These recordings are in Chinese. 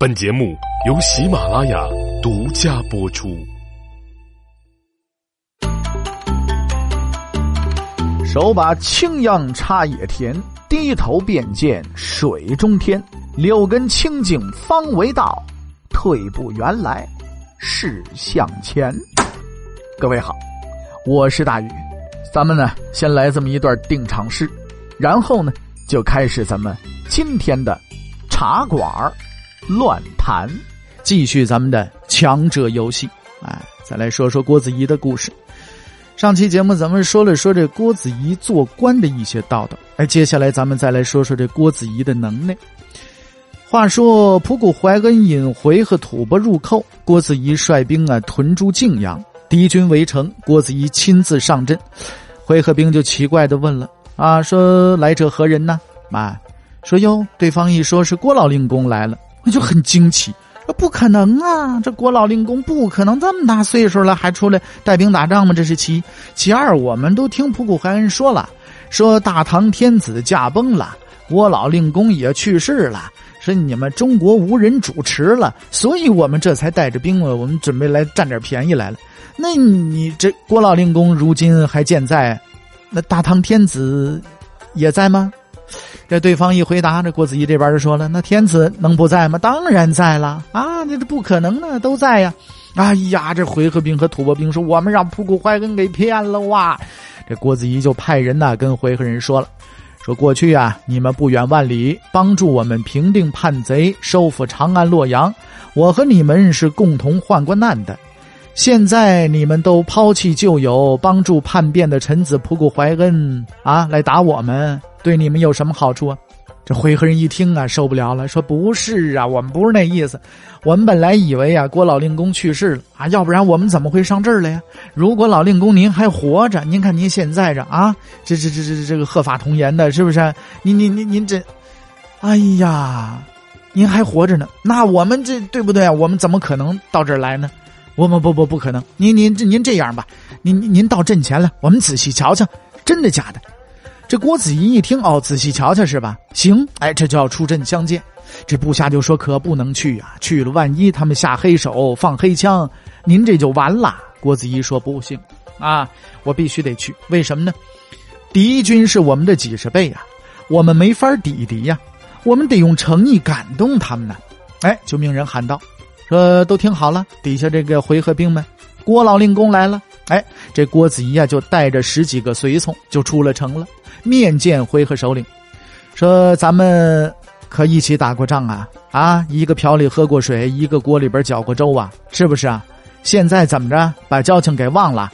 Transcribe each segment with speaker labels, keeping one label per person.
Speaker 1: 本节目由喜马拉雅独家播出。
Speaker 2: 手把青秧插野田，低头便见水中天。六根清净方为道，退步原来是向前。各位好，我是大宇，咱们呢先来这么一段定场诗，然后呢就开始咱们今天的茶馆乱谈，继续咱们的强者游戏。哎，再来说说郭子仪的故事。上期节目咱们说了说这郭子仪做官的一些道道，哎，接下来咱们再来说说这郭子仪的能耐。话说仆固怀恩引回和吐蕃入寇，郭子仪率兵啊屯驻晋阳，敌军围城，郭子仪亲自上阵。回纥兵就奇怪的问了啊，说来者何人呢？啊，说哟，对方一说是郭老令公来了，我就很惊奇，说不可能啊，这郭老令公不可能这么大岁数了还出来带兵打仗吗？这是其一，其二，我们都听仆固怀恩说了，说大唐天子驾崩了，郭老令公也去世了。说你们中国无人主持了，所以我们这才带着兵了。我们准备来占点便宜来了。那你这郭老令公如今还健在，那大唐天子也在吗？这对方一回答，这郭子仪这边就说了：“那天子能不在吗？当然在了啊！那这不可能呢，都在呀！”哎呀，这回纥兵和吐蕃兵说：“我们让仆固怀恩给骗了哇！”这郭子仪就派人呐跟回纥人说了。说过去啊，你们不远万里帮助我们平定叛贼，收复长安、洛阳，我和你们是共同患过难的。现在你们都抛弃旧友，帮助叛变的臣子仆固怀恩啊，来打我们，对你们有什么好处啊？这回纥人一听啊，受不了了，说不是啊，我们不是那意思。我们本来以为啊，郭老令公去世了啊，要不然我们怎么会上这儿来呀？如果老令公您还活着，您看您现在这啊，这这这这这个鹤发童颜的，是不是？您您您您这，哎呀，您还活着呢，那我们这对不对啊？我们怎么可能到这儿来呢？我们不不不可能。您您这您这样吧，您您到阵前来，我们仔细瞧瞧，真的假的？这郭子仪一听，哦，仔细瞧瞧是吧？行，哎，这就要出阵相见。这部下就说：“可不能去呀，去了万一他们下黑手、放黑枪，您这就完了。”郭子仪说：“不行啊，我必须得去。为什么呢？敌军是我们的几十倍呀，我们没法抵敌呀，我们得用诚意感动他们呢。”哎，就命人喊道：“说都听好了，底下这个回纥兵们，郭老令公来了。”哎，这郭子仪呀，就带着十几个随从就出了城了。面见回纥首领，说：“咱们可一起打过仗啊！啊，一个瓢里喝过水，一个锅里边搅过粥啊，是不是啊？现在怎么着，把交情给忘了？”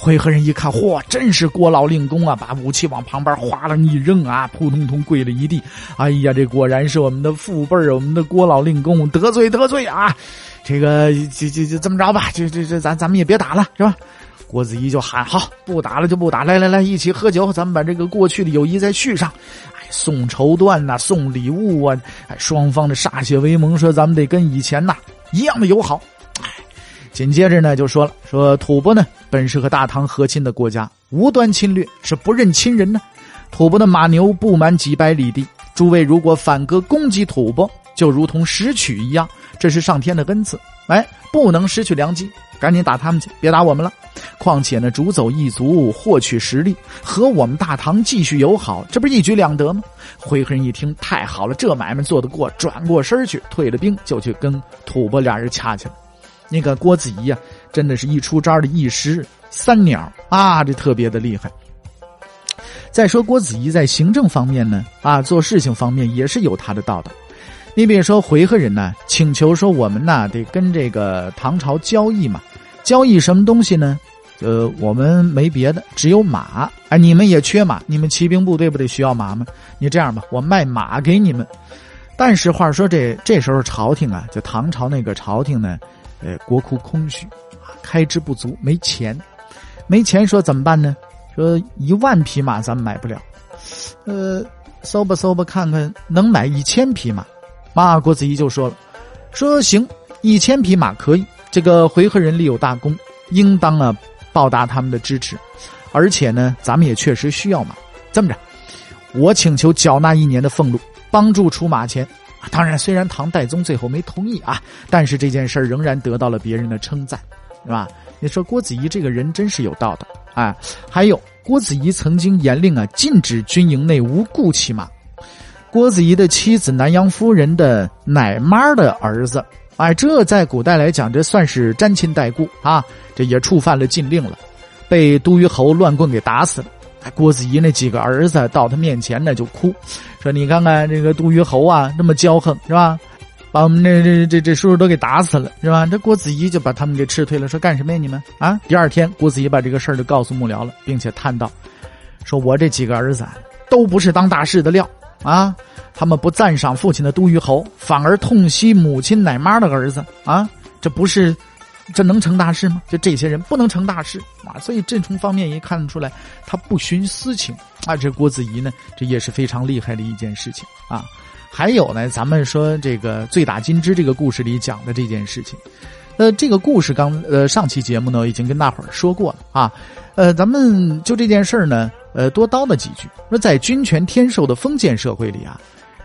Speaker 2: 回纥人一看，嚯，真是郭老令公啊！把武器往旁边哗啦一扔啊，扑通通跪了一地。哎呀，这果然是我们的父辈我们的郭老令公得罪得罪啊！这个这这这这么着吧，这这这咱咱们也别打了，是吧？郭子仪就喊好，不打了就不打，来来来，一起喝酒，咱们把这个过去的友谊再续上。哎，送绸缎呐，送礼物啊，哎，双方的歃血为盟，说咱们得跟以前呐一样的友好。紧接着呢就说了，说吐蕃呢本是和大唐和亲的国家，无端侵略，是不认亲人呢。吐蕃的马牛布满几百里地，诸位如果反戈攻击吐蕃，就如同拾取一样，这是上天的恩赐，哎，不能失去良机。赶紧打他们去，别打我们了。况且呢，逐走一族，获取实力，和我们大唐继续友好，这不是一举两得吗？回纥人一听，太好了，这买卖做得过，转过身去，退了兵，就去跟吐蕃俩人掐去了。那个郭子仪呀，真的是一出招的一石三鸟啊，这特别的厉害。再说郭子仪在行政方面呢，啊，做事情方面也是有他的道道。你比如说回纥人呢，请求说我们呐得跟这个唐朝交易嘛，交易什么东西呢？呃，我们没别的，只有马。哎，你们也缺马，你们骑兵部队不得需要马吗？你这样吧，我卖马给你们。但是话说这这时候朝廷啊，就唐朝那个朝廷呢，呃，国库空虚，开支不足，没钱，没钱说怎么办呢？说一万匹马咱们买不了，呃，搜吧搜吧看看能买一千匹马。马郭子仪就说了：“说行，一千匹马可以。这个回纥人立有大功，应当啊报答他们的支持。而且呢，咱们也确实需要马。这么着，我请求缴纳一年的俸禄，帮助出马钱。当然，虽然唐代宗最后没同意啊，但是这件事儿仍然得到了别人的称赞，是吧？你说郭子仪这个人真是有道德啊！还有郭子仪曾经严令啊，禁止军营内无故骑马。郭子仪的妻子南阳夫人的奶妈的儿子，哎，这在古代来讲，这算是沾亲带故啊，这也触犯了禁令了，被都虞侯乱棍给打死了。郭子仪那几个儿子到他面前呢，就哭，说：“你看看这个都虞侯啊，那么骄横是吧？把我们这这这这叔叔都给打死了是吧？”这郭子仪就把他们给斥退了，说：“干什么呀你们啊？”第二天，郭子仪把这个事儿就告诉幕僚了，并且叹道：“说我这几个儿子都不是当大事的料啊！他们不赞赏父亲的都虞侯，反而痛惜母亲奶妈的儿子啊！这不是。”这能成大事吗？就这些人不能成大事啊！所以这从方面也看得出来，他不徇私情啊。这郭子仪呢，这也是非常厉害的一件事情啊。还有呢，咱们说这个醉打金枝这个故事里讲的这件事情，呃，这个故事刚呃上期节目呢已经跟大伙儿说过了啊。呃，咱们就这件事儿呢，呃，多叨叨几句。说在君权天授的封建社会里啊，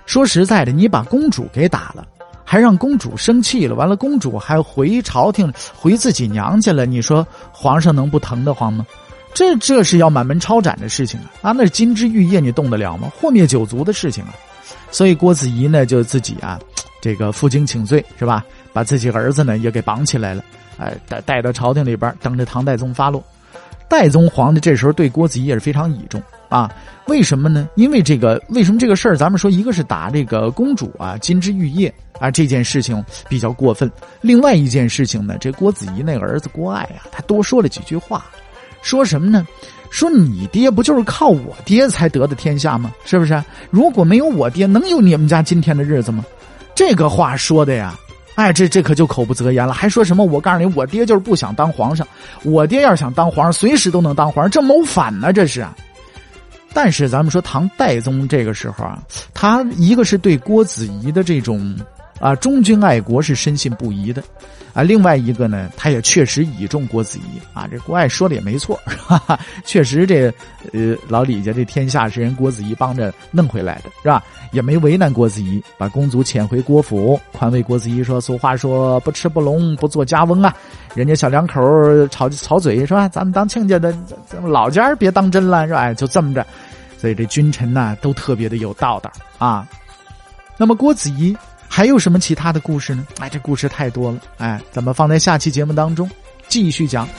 Speaker 2: 说实在的，你把公主给打了。还让公主生气了，完了，公主还回朝廷，回自己娘家了。你说皇上能不疼得慌吗？这这是要满门抄斩的事情啊！啊，那金枝玉叶，你动得了吗？祸灭九族的事情啊！所以郭子仪呢，就自己啊，这个负荆请罪是吧？把自己儿子呢也给绑起来了，哎，带带到朝廷里边，等着唐代宗发落。代宗皇帝这时候对郭子仪也是非常倚重啊。为什么呢？因为这个，为什么这个事儿？咱们说，一个是打这个公主啊，金枝玉叶啊，这件事情比较过分。另外一件事情呢，这郭子仪那个儿子郭爱啊，他多说了几句话，说什么呢？说你爹不就是靠我爹才得的天下吗？是不是？如果没有我爹，能有你们家今天的日子吗？这个话说的呀，哎，这这可就口不择言了。还说什么？我告诉你，我爹就是不想当皇上。我爹要是想当皇上，随时都能当皇上，这谋反呢？这是。但是咱们说唐代宗这个时候啊，他一个是对郭子仪的这种啊忠君爱国是深信不疑的，啊，另外一个呢，他也确实倚重郭子仪啊。这郭爱说的也没错，哈哈，确实这呃老李家这天下是人郭子仪帮着弄回来的，是吧？也没为难郭子仪，把公主遣回郭府，宽慰郭子仪说：“俗话说不吃不聋不做家翁啊，人家小两口吵吵嘴是吧？咱们当亲家的老家别当真了是吧？就这么着。”所以这君臣呐都特别的有道道啊。那么郭子仪还有什么其他的故事呢？哎，这故事太多了，哎，咱们放在下期节目当中继续讲。